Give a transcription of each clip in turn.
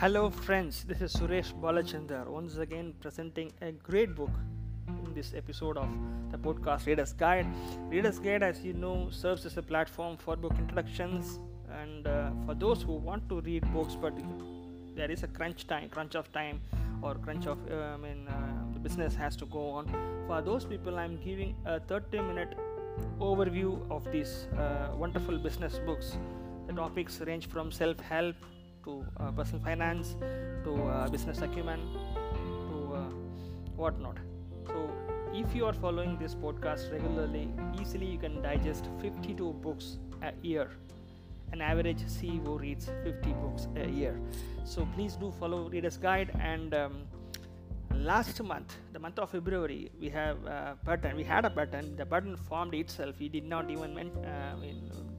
Hello, friends. This is Suresh Balachandar once again presenting a great book in this episode of the podcast Reader's Guide. Reader's Guide, as you know, serves as a platform for book introductions and uh, for those who want to read books, but there is a crunch time, crunch of time, or crunch of uh, I mean, uh, the business has to go on. For those people, I'm giving a 30 minute overview of these uh, wonderful business books. The topics range from self help to uh, personal finance to uh, business acumen to uh, whatnot. So, if you are following this podcast regularly, easily you can digest 52 books a year. An average CEO reads 50 books a year. So, please do follow Reader's Guide and um, last month the month of february we have a pattern we had a pattern the pattern formed itself we did not even men- uh,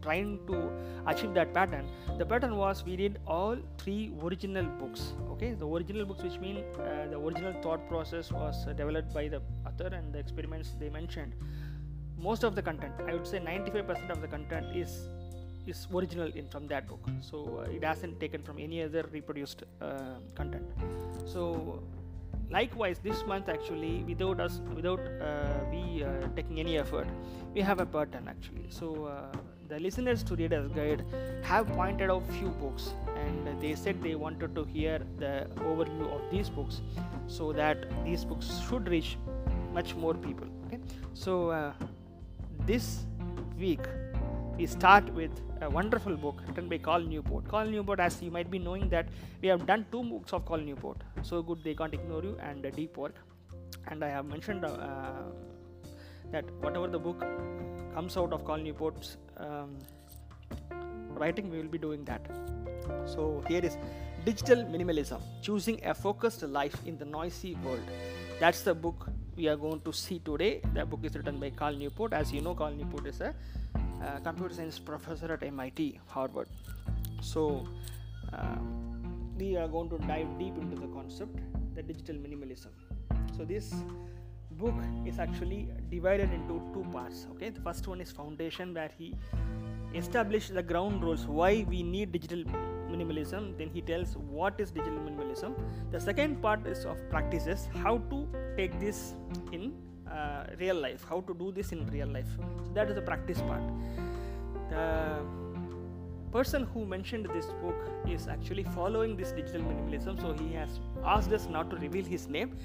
trying to achieve that pattern the pattern was we did all three original books okay? The original books which mean uh, the original thought process was uh, developed by the author and the experiments they mentioned. Most of the content i would say 95% of the content is is original in from that book. So uh, it hasn't taken from any other reproduced uh, content. So likewise this month actually without us without uh, we uh, taking any effort we have a pattern actually. So uh, the listeners to readers guide have pointed out few books and they said they wanted to hear the overview of these books so that these books should reach much more people okay so uh, this week we start with a wonderful book written by Cal Newport. Cal Newport, as you might be knowing, that we have done two books of Cal Newport. So good they can't ignore you and Deep Work. And I have mentioned uh, that whatever the book comes out of Cal Newport's um, writing, we will be doing that. So here is Digital Minimalism: Choosing a Focused Life in the Noisy World. That's the book we are going to see today. The book is written by Cal Newport. As you know, Cal Newport is a uh, computer science professor at MIT, Harvard. So, um, we are going to dive deep into the concept, the digital minimalism. So, this book is actually divided into two parts. Okay, the first one is foundation, where he established the ground rules why we need digital minimalism. Then he tells what is digital minimalism. The second part is of practices, how to take this in uh, real life how to do this in real life so that is the practice part the person who mentioned this book is actually following this digital minimalism so he has asked us not to reveal his name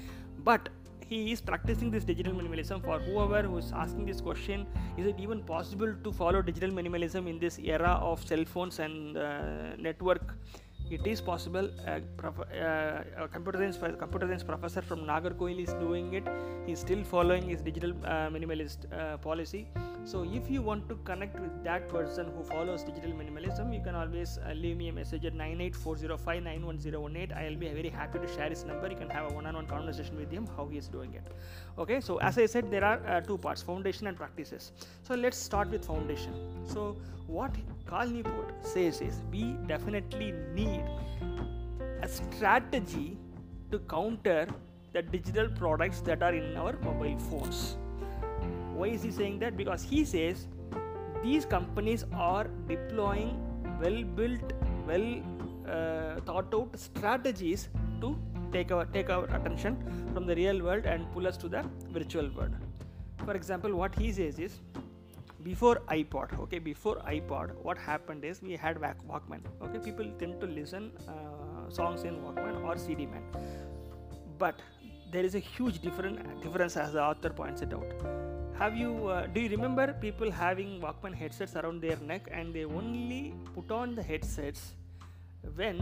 but he is practicing this digital minimalism for whoever who is asking this question is it even possible to follow digital minimalism in this era of cell phones and uh, network it is possible uh, prof- uh, a computer science computer science professor from nagercoil is doing it. He's still following his digital uh, minimalist uh, policy. So if you want to connect with that person who follows digital minimalism you can always uh, leave me a message at 98405911018 i'll be very happy to share his number. You can have a one-on-one conversation with him how he is doing it okay so as i said there are uh, two parts foundation and practices so let's start with foundation so what Cal Newport says is we definitely need a strategy to counter the digital products that are in our mobile phones. Why is he saying that? Because he says these companies are deploying well built, well uh, thought out strategies to take our take our attention from the real world and pull us to the virtual world. For example, what he says is before ipod okay before ipod what happened is we had walkman okay people tend to listen uh, songs in walkman or cd man but there is a huge different difference as the author points it out have you uh, do you remember people having walkman headsets around their neck and they only put on the headsets when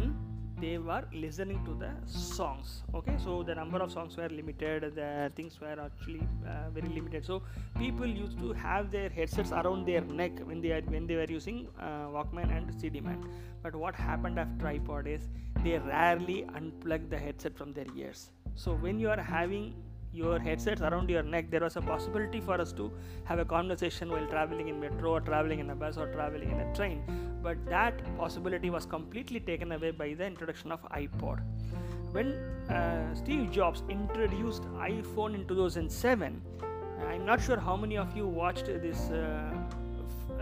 they were listening to the songs okay? So the number of songs were limited the things were actually uh, very limited. So people used to have their headsets around their neck when they when they were using uh, walkman and cd man. But what happened after ipod is they rarely unplug the headset from their ears. So when you are having your headsets around your neck there was a possibility for us to have a conversation while traveling in metro or traveling in a bus or traveling in a train. But that possibility was completely taken away by the introduction of ipod. When uh, steve jobs introduced iphone in 2007 i'm not sure how many of you watched this uh,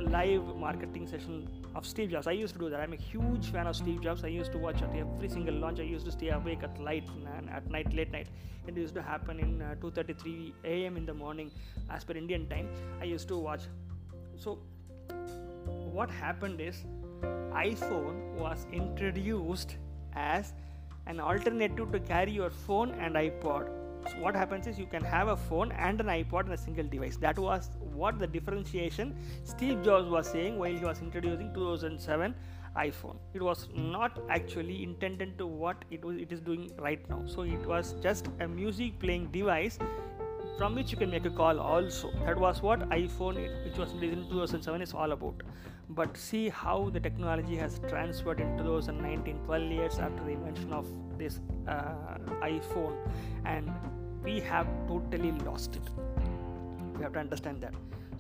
live marketing session of Steve Jobs. I used to do that. I'm a huge fan of Steve Jobs. I used to watch at every single launch. I used to stay awake at light and at night, late night. It used to happen in uh, 2:33 a.m. in the morning, as per Indian time. I used to watch. So, what happened is, iPhone was introduced as an alternative to carry your phone and iPod. So what happens is you can have a phone and an iPod in a single device. That was what the differentiation Steve Jobs was saying while he was introducing 2007 iPhone. It was not actually intended to what it was it is doing right now. So it was just a music playing device from which you can make a call also. That was what iPhone, which was released in 2007, is all about. But see how the technology has transferred in 2019, 12 years after the invention of this uh, iPhone, and we have totally lost it. We have to understand that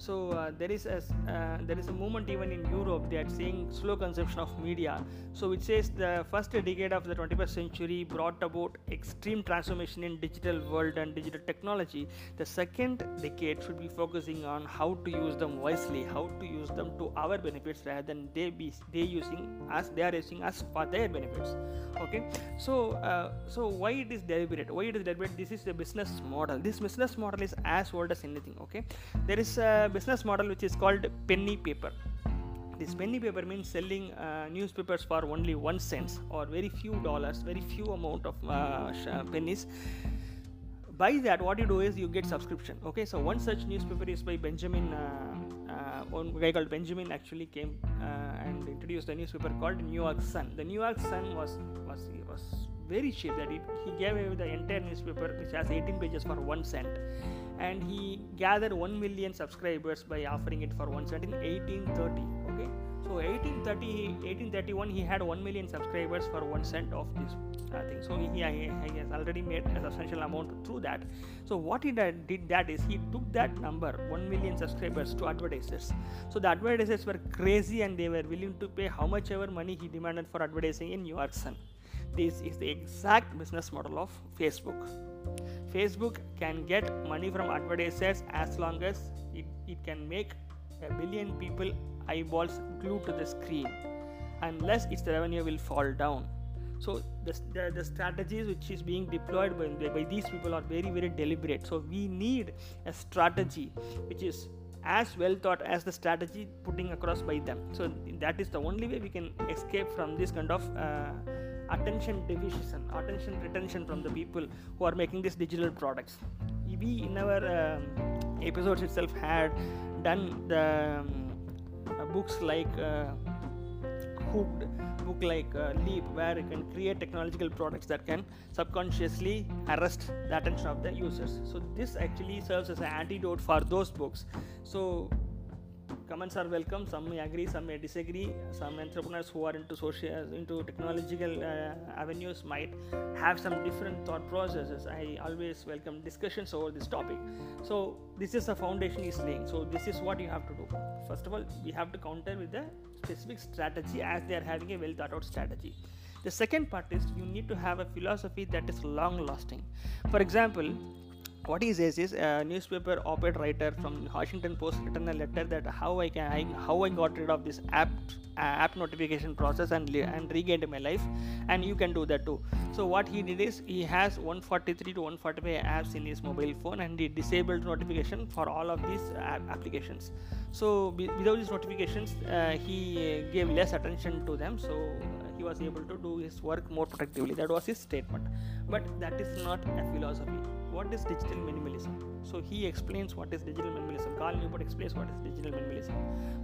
so uh, there is a uh, there is a movement even in Europe they are saying slow consumption of media. So it says the first decade of the 21st century brought about extreme transformation in digital world and digital technology. The second decade should be focusing on how to use them wisely, how to use them to our benefits rather than they be they using us they are using us for their benefits. Okay, so uh, so why it is deliberate? Why it is deliberate? This is the business model. This business model is as old as anything. Okay, there is a business model which is called penny paper. This penny paper means selling uh, newspapers for only one cents or very few dollars very few amount of uh, pennies. By that what you do is you get subscription okay? So one such newspaper is by benjamin uh, uh one guy called benjamin actually came uh, and introduced a newspaper called new york sun. The new york sun was was was very cheap that he gave away the entire newspaper which has 18 pages for one cent and he gathered 1 million subscribers by offering it for one cent in 1830 okay? So 1830 1831 he had 1 million subscribers for one cent of this uh, thing. So he, he, he, has already made a substantial amount through that. So what he did, did that is he took that number 1 million subscribers to advertisers. So the advertisers were crazy and they were willing to pay how much ever money he demanded for advertising in new york sun. This is the exact business model of facebook facebook can get money from advertisers as long as it, it can make a billion people eyeballs glued to the screen unless its revenue will fall down. So the, the, the, strategies which is being deployed by, by these people are very very deliberate. So we need a strategy which is as well thought as the strategy putting across by them. So that is the only way we can escape from this kind of uh, attention division attention retention from the people who are making these digital products. We in our um, episodes itself had done the um, uh, books like uh, hooked book like uh, leap where you can create technological products that can subconsciously arrest the attention of the users. So this actually serves as an antidote for those books. So comments are welcome. Some may agree some may disagree. Some entrepreneurs who are into social into technological uh, avenues might have some different thought processes. I always welcome discussions over this topic. So this is the foundation is laying. So this is what you have to do. First of all we have to counter with the specific strategy as they are having a well thought out strategy. The second part is you need to have a philosophy that is long lasting for example what he says is a newspaper op-ed writer from Washington Post written a letter that how I can I, how I got rid of this app uh, app notification process and and regained my life. And you can do that too. So what he did is he has 143 to 145 apps in his mobile phone and he disabled notification for all of these app applications. So without these notifications uh, he gave less attention to them. So he was able to do his work more productively. That was his statement. But that is not a philosophy what is digital minimalism? So he explains what is digital minimalism. Cal Newport explains what is digital minimalism.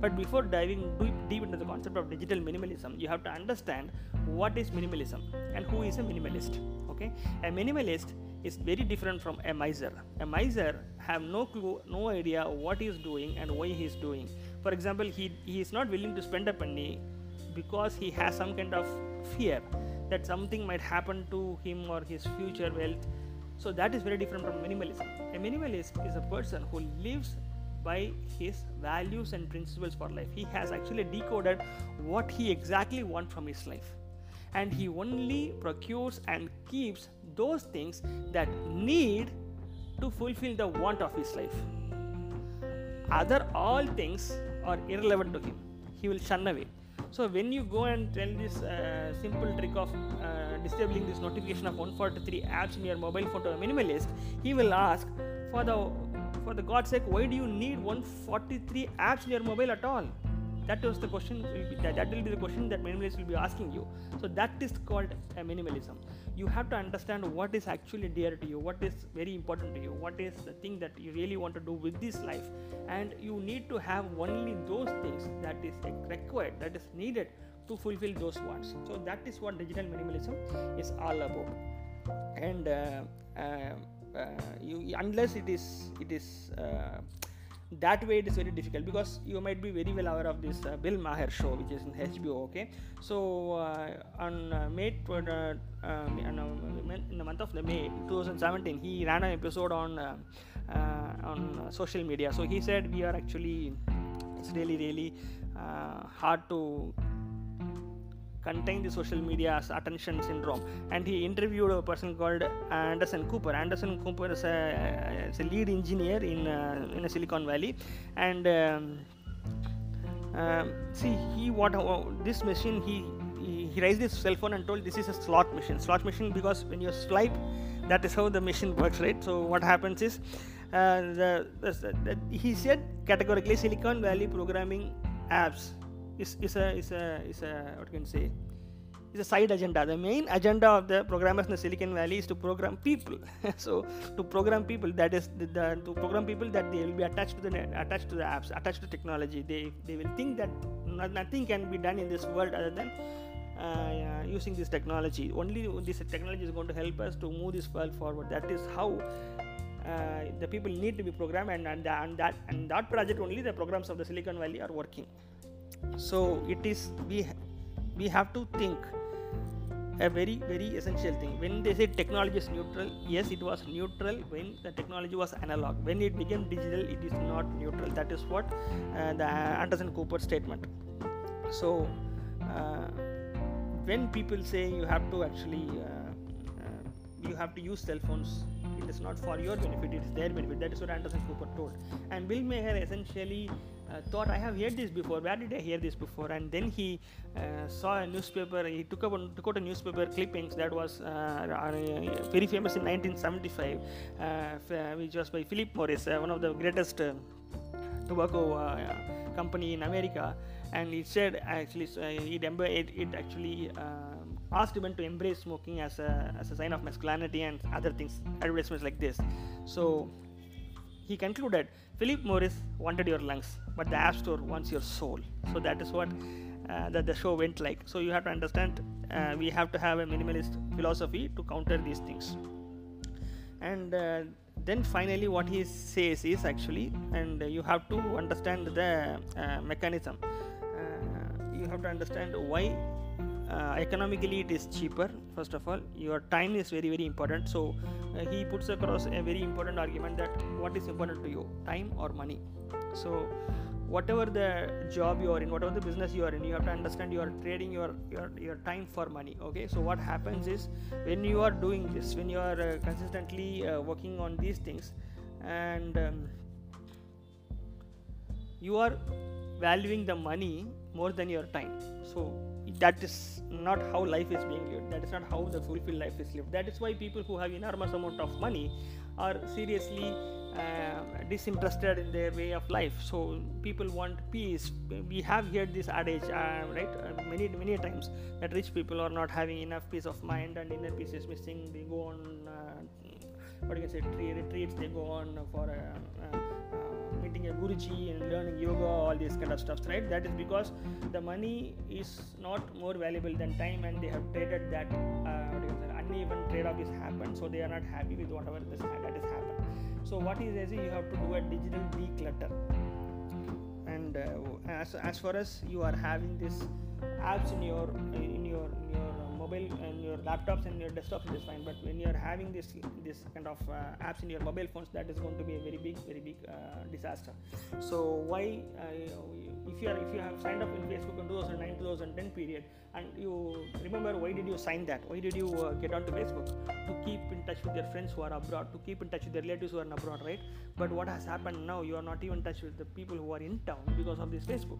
But before diving deep into the concept of digital minimalism you have to understand what is minimalism and who is a minimalist okay? A minimalist is very different from a miser. A miser have no clue no idea what he is doing and why he is doing. For example he, he is not willing to spend a penny because he has some kind of fear that something might happen to him or his future wealth. So that is very different from minimalism. A minimalist is a person who lives by his values and principles for life. He has actually decoded what he exactly wants from his life. And he only procures and keeps those things that need to fulfill the want of his life. Other all things are irrelevant to him he will shun away so when you go and tell this uh, simple trick of uh, disabling this notification of 143 apps in your mobile phone to a minimalist he will ask for the for the god's sake why do you need 143 apps in your mobile at all that was the question will be that, that will be the question that minimalists will be asking you. So that is called a minimalism. You have to understand what is actually dear to you what is very important to you what is the thing that you really want to do with this life. And you need to have only those things that is required that is needed to fulfill those wants. So that is what digital minimalism is all about. And uh, uh, uh, you unless it is it is uh, that way it is very difficult because you might be very well aware of this uh, Bill Maher show which is in HBO okay? So uh, on uh, May uh, um, in the month of the May 2017 he ran an episode on uh, uh, on social media. So he said we are actually it's really really hard to contain the social media's attention syndrome. And he interviewed a person called anderson cooper. Anderson cooper is a, is a lead engineer in, uh, in silicon valley. And um, um, see he what uh, this machine he, he he raised his cell phone and told this is a slot machine. Slot machine because when you swipe that is how the machine works right? So what happens is uh, the, the, the, he said categorically silicon valley programming apps is, is a is a is a what can you say is a side agenda. The main agenda of the programmers in the Silicon Valley is to program people. so to program people, that is the, the, to program people that they will be attached to the attached to the apps, attached to technology. They they will think that nothing can be done in this world other than uh, using this technology. Only this technology is going to help us to move this world forward. That is how. Uh, the people need to be programmed and, and, and that and that project only the programs of the silicon valley are working so it is we we have to think a very very essential thing. When they say technology is neutral yes it was neutral when the technology was analog. When it became digital it is not neutral. That is what uh, the anderson cooper statement. So uh, when people say you have to actually uh, uh you have to use cell phones it is not for your benefit it is their benefit. That is what anderson cooper told. And bill maher essentially uh, thought I have heard this before. Where did I hear this before? And then he uh, saw a newspaper. He took up a, took out a newspaper clippings that was uh, very famous in 1975, uh, which was by Philip Morris, uh, one of the greatest uh, tobacco company in America. And he said actually it, it, it actually asked women to embrace smoking as a, as a sign of masculinity and other things advertisements like this so he concluded Philip Morris wanted your lungs, but the App Store wants your soul. So that is what uh, that the show went like. So you have to understand uh, we have to have a minimalist philosophy to counter these things. And uh, then finally, what he says is actually, and you have to understand the uh, mechanism. Uh, you have to understand why uh, economically it is cheaper first of all. Your time is very very important. So uh, he puts across a very important argument that what is important to you time or money. So whatever the job you are in whatever the business you are in you have to understand you are trading your your, your time for money okay? So what happens is when you are doing this when you are uh, consistently uh, working on these things and um, you are valuing the money more than your time. So that is not how life is being lived. That is not how the fulfilled life is lived. That is why people who have enormous amount of money are seriously uh, disinterested in their way of life. So people want peace. We have heard this adage uh, right uh, many many times that rich people are not having enough peace of mind and inner peace is missing. They go on uh, what you can say retreats they go on for uh, uh, meeting a guruji and learning yoga, all these kind of stuff, right? That is because the money is not more valuable than time, and they have traded that uh, uneven trade-off is happened, so they are not happy with whatever this that has happened. So what is easy you have to do a digital declutter, and uh, as as far as you are having this apps in your in your in your mobile and your laptops and your desktops, it is fine. But when you're having this this kind of uh, apps in your mobile phones, that is going to be a very big, very big uh, disaster. So why, uh, if you are if you have signed up in Facebook in 2009 2010 period, and you remember why did you sign that? Why did you uh, get onto Facebook to keep in touch with your friends who are abroad, to keep in touch with your relatives who are abroad, right? But what has happened now? You are not even in touch with the people who are in town because of this Facebook.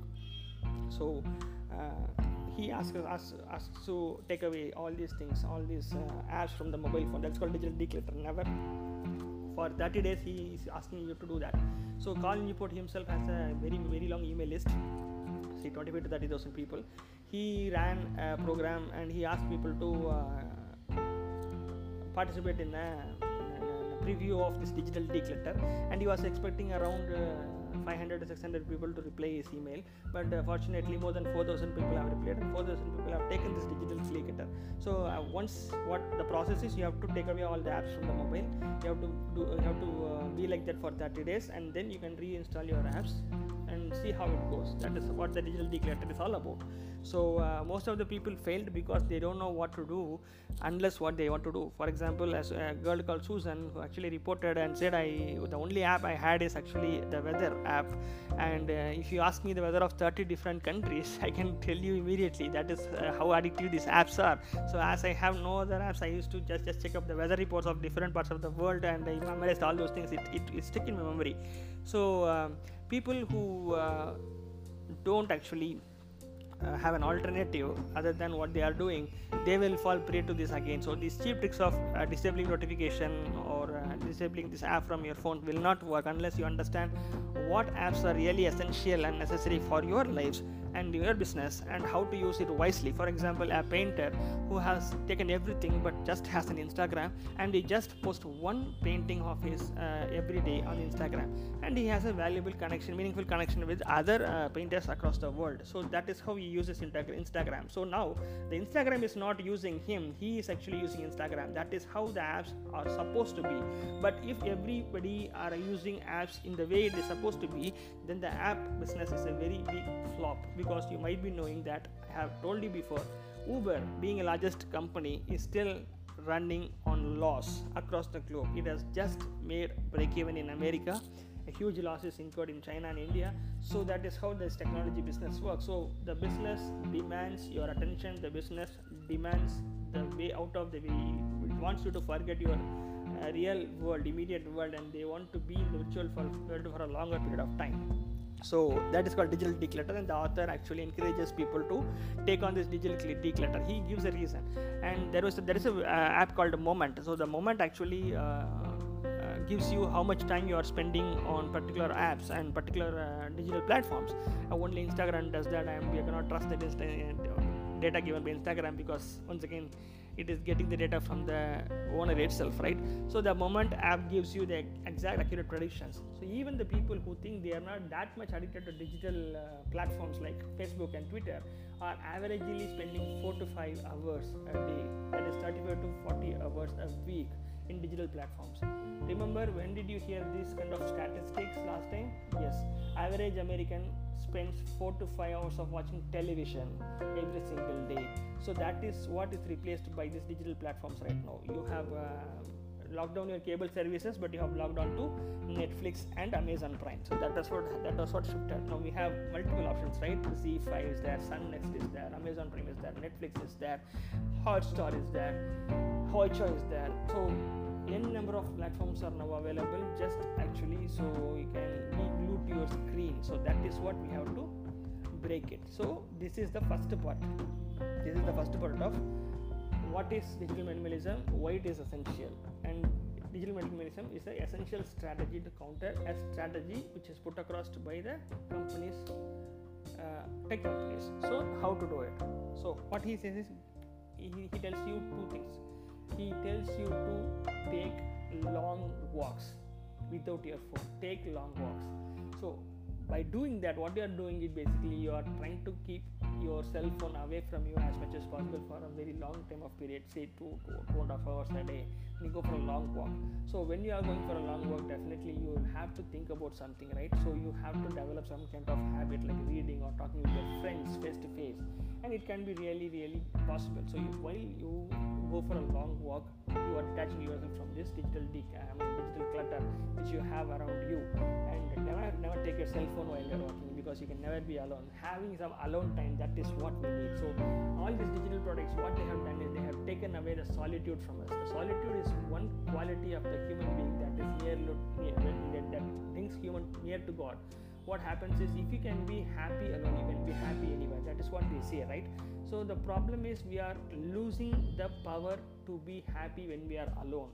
So uh, he asks us, asks to take away all these things, all these uh, apps from the mobile phone. That's called digital declutter. Never. For 30 days, he is asking you to do that. So Cal Newport himself has a very very long email list. See, 25 to 30,000 people. He ran a program and he asked people to uh, participate in a, a, preview of this digital declutter, and he was expecting around. Uh, 500 to 600 people to reply his email. But uh, fortunately more than 4000 people have replied and 4000 people have taken this digital declutter so uh, once what the process is you have to take away all the apps from the mobile. You have to do you have to uh, be like that for 30 days and then you can reinstall your apps see how it goes. That is what the digital declutter is all about. So uh, most of the people failed because they don't know what to do unless what they want to do. For example as a girl called susan who actually reported and said i the only app i had is actually the weather app. And uh, if you ask me the weather of 30 different countries i can tell you immediately that is uh, how addictive these apps are. So as i have no other apps i used to just just check up the weather reports of different parts of the world and i memorized all those things. It, it, it in my memory. So um, people who uh, don't actually uh, have an alternative other than what they are doing they will fall prey to this again. So these cheap tricks of uh, disabling notification or uh, disabling this app from your phone will not work unless you understand what apps are really essential and necessary for your lives and your business and how to use it wisely. For example, a painter who has taken everything but just has an Instagram and he just posts one painting of his uh, every day on Instagram and he has a valuable connection, meaningful connection with other uh, painters across the world. So that is how he uses Instagram. So now the Instagram is not using him, he is actually using Instagram. That is how the apps are supposed to be. But if everybody are using apps in the way it is supposed to be, then the app business is a very big flop because you might be knowing that I have told you before Uber, being a largest company, is still running on loss across the globe. It has just made break even in America. A huge loss is incurred in China and India. So that is how this technology business works. So the business demands your attention. The business demands the way out of the way. It wants you to forget your uh, real world, immediate world, and they want to be in the virtual world for a longer period of time so that is called digital declutter and the author actually encourages people to take on this digital declutter. He gives a reason. And there was a, there is a uh, app called moment. So the moment actually uh, uh, gives you how much time you are spending on particular apps and particular uh, digital platforms. Uh, only instagram does that. And we cannot trust that uh, data given by instagram because once again it is getting the data from the owner itself right? So the moment app gives you the exact accurate predictions. So even the people who think they are not that much addicted to digital uh, platforms like facebook and twitter are averagely spending 4 to 5 hours a day. That is 35 to 40 hours a week in digital platforms. Remember when did you hear this kind of statistics last time? Yes average american spends 4 to 5 hours of watching television every single day. So that is what is replaced by these digital platforms right now. You have uh, locked down your cable services but you have logged on to netflix and amazon prime. So that is what that was what shifted now we have multiple options right? ZEE5 is there Sun NXT is there amazon prime is there netflix is there hotstar is there hoichoi is there. So n number of platforms are now available just actually so you can be glued to your screen. So that is what we have to break it. So this is the first part. This is the first part of what is digital minimalism? Why it is essential? And digital minimalism is an essential strategy to counter a strategy which is put across by the companies uh, tech companies. So how to do it? So what he says is he, he tells you two things. He tells you to take long walks without your phone. Take long walks. So by doing that what you are doing is basically you are trying to keep your cell phone away from you as much as possible for a very long time of period say two, two, two and a half hours a day you go for a long walk. So when you are going for a long walk definitely you have to think about something right? So you have to develop some kind of habit like reading or talking with your friends face to face and it can be really really possible. So you, while you go for a long walk you are detaching yourself from this digital de- I mean, digital clutter which you have around you. And never never take your cell phone while you're walking because you can never be alone. Having some alone time that is what we need. So all these digital products what they away the solitude from us. The solitude is one quality of the human being that is near, near that brings human near to god. What happens is if you can be happy alone you can be happy anywhere. That is what they say right? So the problem is we are losing the power to be happy when we are alone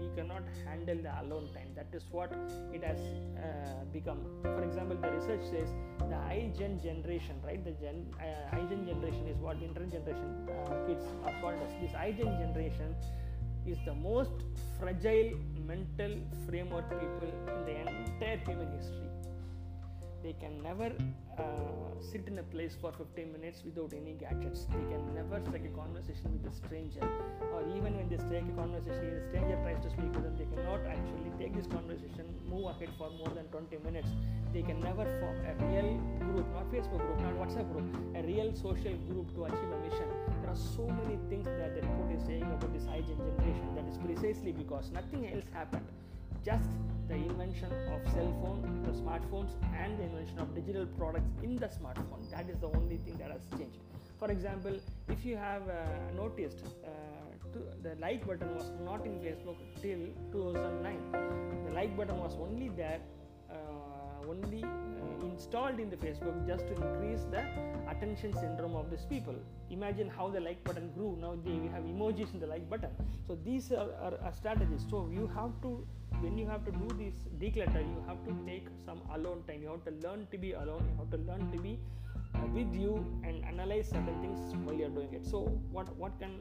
we cannot handle the alone time. That is what it has uh, become. For example the research says the iGen generation right? The gen uh, iGen generation is what the internet generation uh, kids are called as this iGen generation is the most fragile mental framework people in the entire human history they can never uh, sit in a place for 15 minutes without any gadgets. They can never strike a conversation with a stranger. Or even when they strike a conversation a stranger tries to speak with them they cannot actually take this conversation move ahead for more than 20 minutes. They can never form a real group not facebook group not whatsapp group a real social group to achieve a mission. There are so many things that the report is saying about this iGen generation. That is precisely because nothing else happened. Just the invention of cell phone the smartphones and the invention of digital products in the smartphone. That is the only thing that has changed. For example if you have uh, noticed uh, the like button was not in facebook till 2009 the like button was only there uh, only uh, installed in the facebook just to increase the attention syndrome of these people. Imagine how the like button grew. Now they we have emojis in the like button. So these are, are, are strategies. So you have to when you have to do this declutter you have to take some alone time. You have to learn to be alone. You have to learn to be uh, with you and analyze certain things while you're doing it. So what what can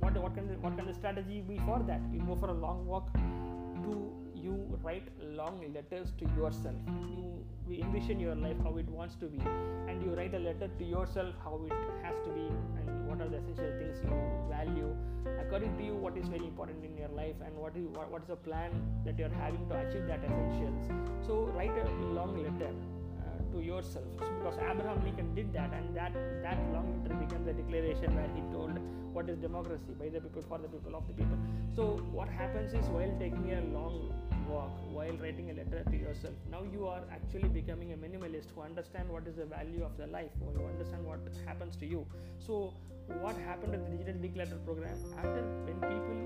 what what can what can the strategy be for that? You go for a long walk to you write long letters to yourself. You envision your life how it wants to be and you write a letter to yourself how it has to be and what are the essential things you value according to you what is very important in your life and what is what, what is the plan that you're having to achieve that essentials. So write a long letter uh, to yourself. Because abraham lincoln did that and that that long letter became the declaration where he told what is democracy? By the people for the people of the people. So what happens is while taking a long walk while writing a letter to yourself. Now you are actually becoming a minimalist who understand what is the value of the life who understand what happens to you. So what happened with the digital declutter program? After when people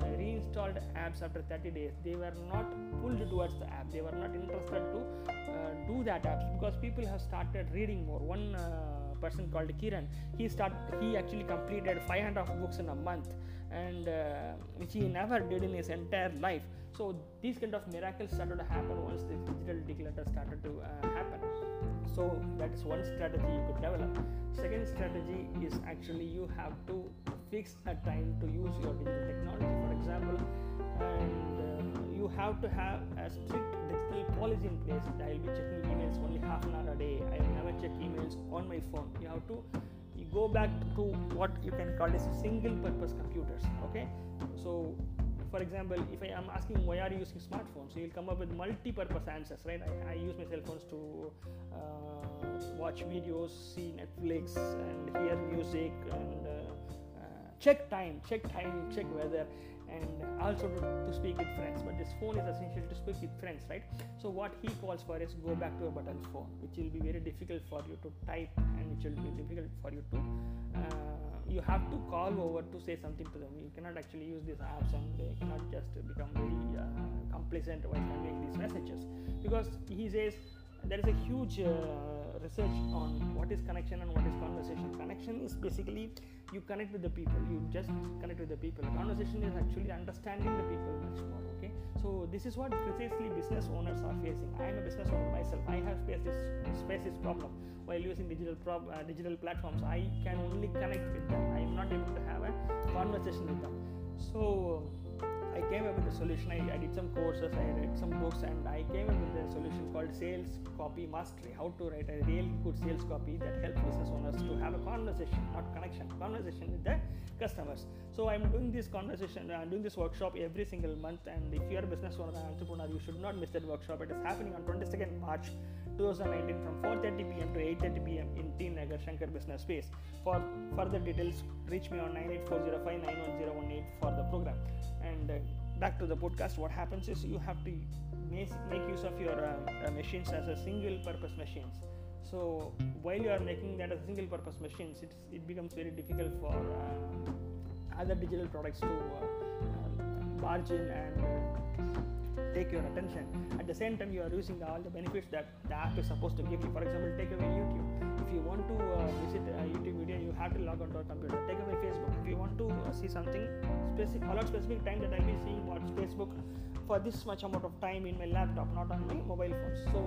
uh, reinstalled apps after 30 days they were not pulled towards the app. They were not interested to uh, do that apps because people have started reading more. One uh, person called kiran he start he actually completed 500 books in a month and uh, which he never did in his entire life. So these kind of miracles started to happen once the digital declutter started to uh, happen. So that is one strategy you could develop. Second strategy is actually you have to fix a time to use your digital technology for example and uh, you have to have a strict digital policy in place i will be checking emails only half an hour a day. I will never check emails on my phone. You have to go back to what you can call as single purpose computers okay? So for example if i am asking why are you using smartphones you'll come up with multi-purpose answers right? I, I use my cell phones to uh, watch videos see netflix and hear music and uh, uh, check time check time check weather and also to, speak with friends but this phone is essential to speak with friends right? So what he calls for is go back to a button phone which will be very difficult for you to type and which will be difficult for you to uh, you have to call over to say something to them. You cannot actually use these apps and they cannot just become very uh, complacent while conveying these messages. Because he says there is a huge uh, research on what is connection and what is conversation. Connection is basically you connect with the people. You just connect with the people. Conversation is actually understanding the people much more okay? So this is what precisely business owners are facing. I am a business owner myself. I have faced this faced this problem. While using digital prob- uh, digital platforms i can only connect with them. I am not able to have a conversation with them. So I came up with a solution. I, I, did some courses, I read some books, and I came up with a solution called Sales Copy Mastery. How to write a really good sales copy that helps business owners to have a conversation, not connection, conversation with the customers. So I'm doing this conversation, I'm doing this workshop every single month. And if you are a business owner, an entrepreneur, you should not miss that workshop. It is happening on 22nd March 2019 from 4:30 p.m. to 8:30 p.m. in T Nagar Shankar Business Space. For further details, reach me on 98405 for the program. And uh, back to the podcast, what happens is you have to make, use of your uh, uh, machines as a single purpose machines. So while you are making that as single purpose machines, it becomes very difficult for uh, other digital products to uh, barge in and take your attention. At the same time, you are using all the benefits that the app is supposed to give you. For example, take away YouTube. If you want to uh, visit a YouTube video, you have to log onto a computer. Take away Facebook. If you want to uh, see something specific, allot specific time that I'll be seeing watch Facebook for this much amount of time in my laptop, not on my mobile phone. So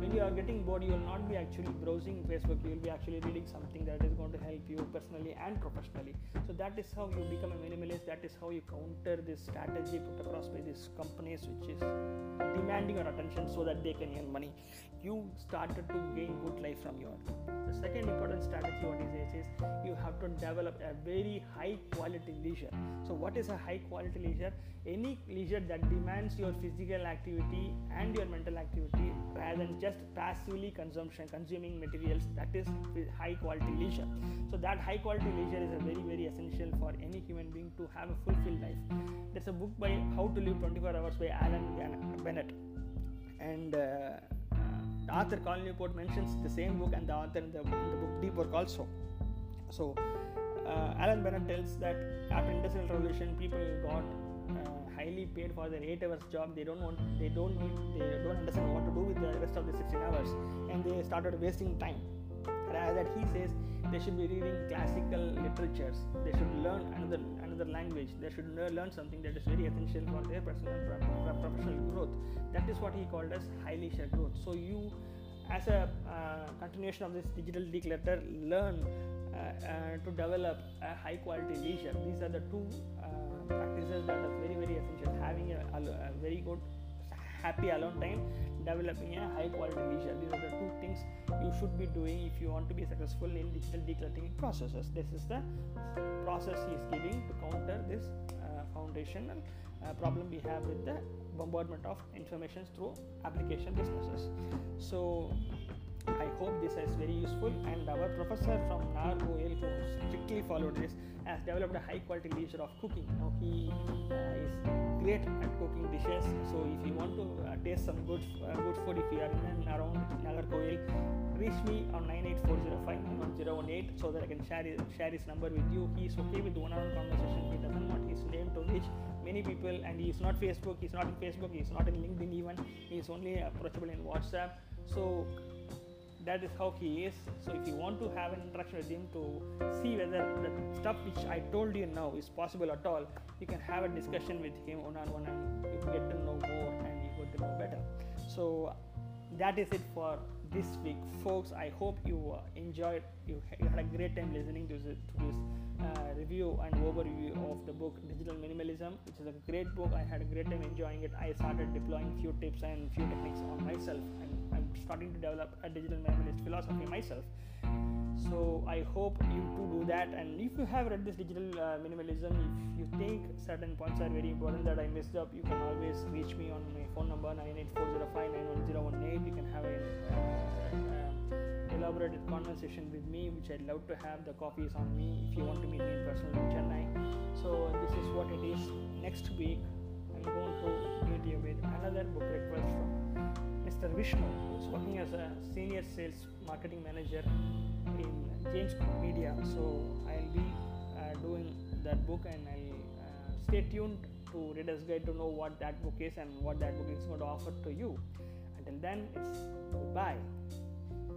when you are getting bored, you will not be actually browsing Facebook. You will be actually reading something that is going to help you personally and professionally. So that is how you become a minimalist. That is how you counter this strategy put across by these companies, which is demanding your attention so that they can earn money. You started to gain good life from your. The second important strategy what is this is you have to develop a very high quality leisure. So what is a high quality leisure? Any leisure that demands your physical activity and your mental activity rather than just passively consumption consuming materials. That is high quality leisure. So that high quality leisure is a very very essential for any human being to have a fulfilled life. There's a book by how to live 24 hours by alan bennett. And uh, the author Cal Newport mentions the same book and the author in the, in the book Deep Work also. So, uh, Alan Bennett tells that after industrial revolution, people got highly paid for their eight hours job. They don't want, they don't need, they don't understand what to do with the rest of the 16 hours, and they started wasting time. Rather that he says they should be reading classical literatures. They should learn another another language. They should learn something that is very essential for their personal professional growth. That is what he called as high leisure growth. So you, as a uh, continuation of this digital declutter, learn to develop a high quality leisure. These are the two uh, practices that are very very essential. Having a, a very good happy alone time developing a high quality leisure these are the two things you should be doing if you want to be successful in digital decluttering processes this is the process he is giving to counter this uh, foundational uh, problem we have with the bombardment of information through application businesses so I hope this is very useful and our professor from who strictly followed this has developed a high quality leisure of cooking. Now he uh, is great at cooking dishes. So if you want to uh, taste some good uh, good food, if you are in and around Nagercoil, reach me on 98405 so that I can share his, share his number with you. He is okay with one-on-one conversation. He doesn't want his name to reach many people, and he is not Facebook. he is not in Facebook. he is not in LinkedIn even. He is only approachable in WhatsApp. So that is how he is. So if you want to have an interaction with him to see whether the stuff which i told you now is possible at all you can have a discussion with him one on one and you get to know more and you get to know better. So that is it for this week folks. I hope you uh, enjoyed you, had a great time listening to this, to this review and overview of the book digital minimalism which is a great book. I had a great time enjoying it. I started deploying few tips and few techniques on myself and i'm starting to develop a digital minimalist philosophy myself. So i hope you to do that. And if you have read this digital uh, minimalism if you think certain points are very important that i missed up you can always reach me on my phone number 98405 you can have a uh, elaborated conversation with me which i'd love to have the copies on me if you want to meet me in person in chennai so this is what it is next week i'm going to meet you with another book request from Mr. Vishnu, who is working as a senior sales marketing manager in James Media. So I'll be uh, doing that book and I'll uh, stay tuned to Reader's Guide to know what that book is and what that book is going to offer to you. Until then, it's goodbye.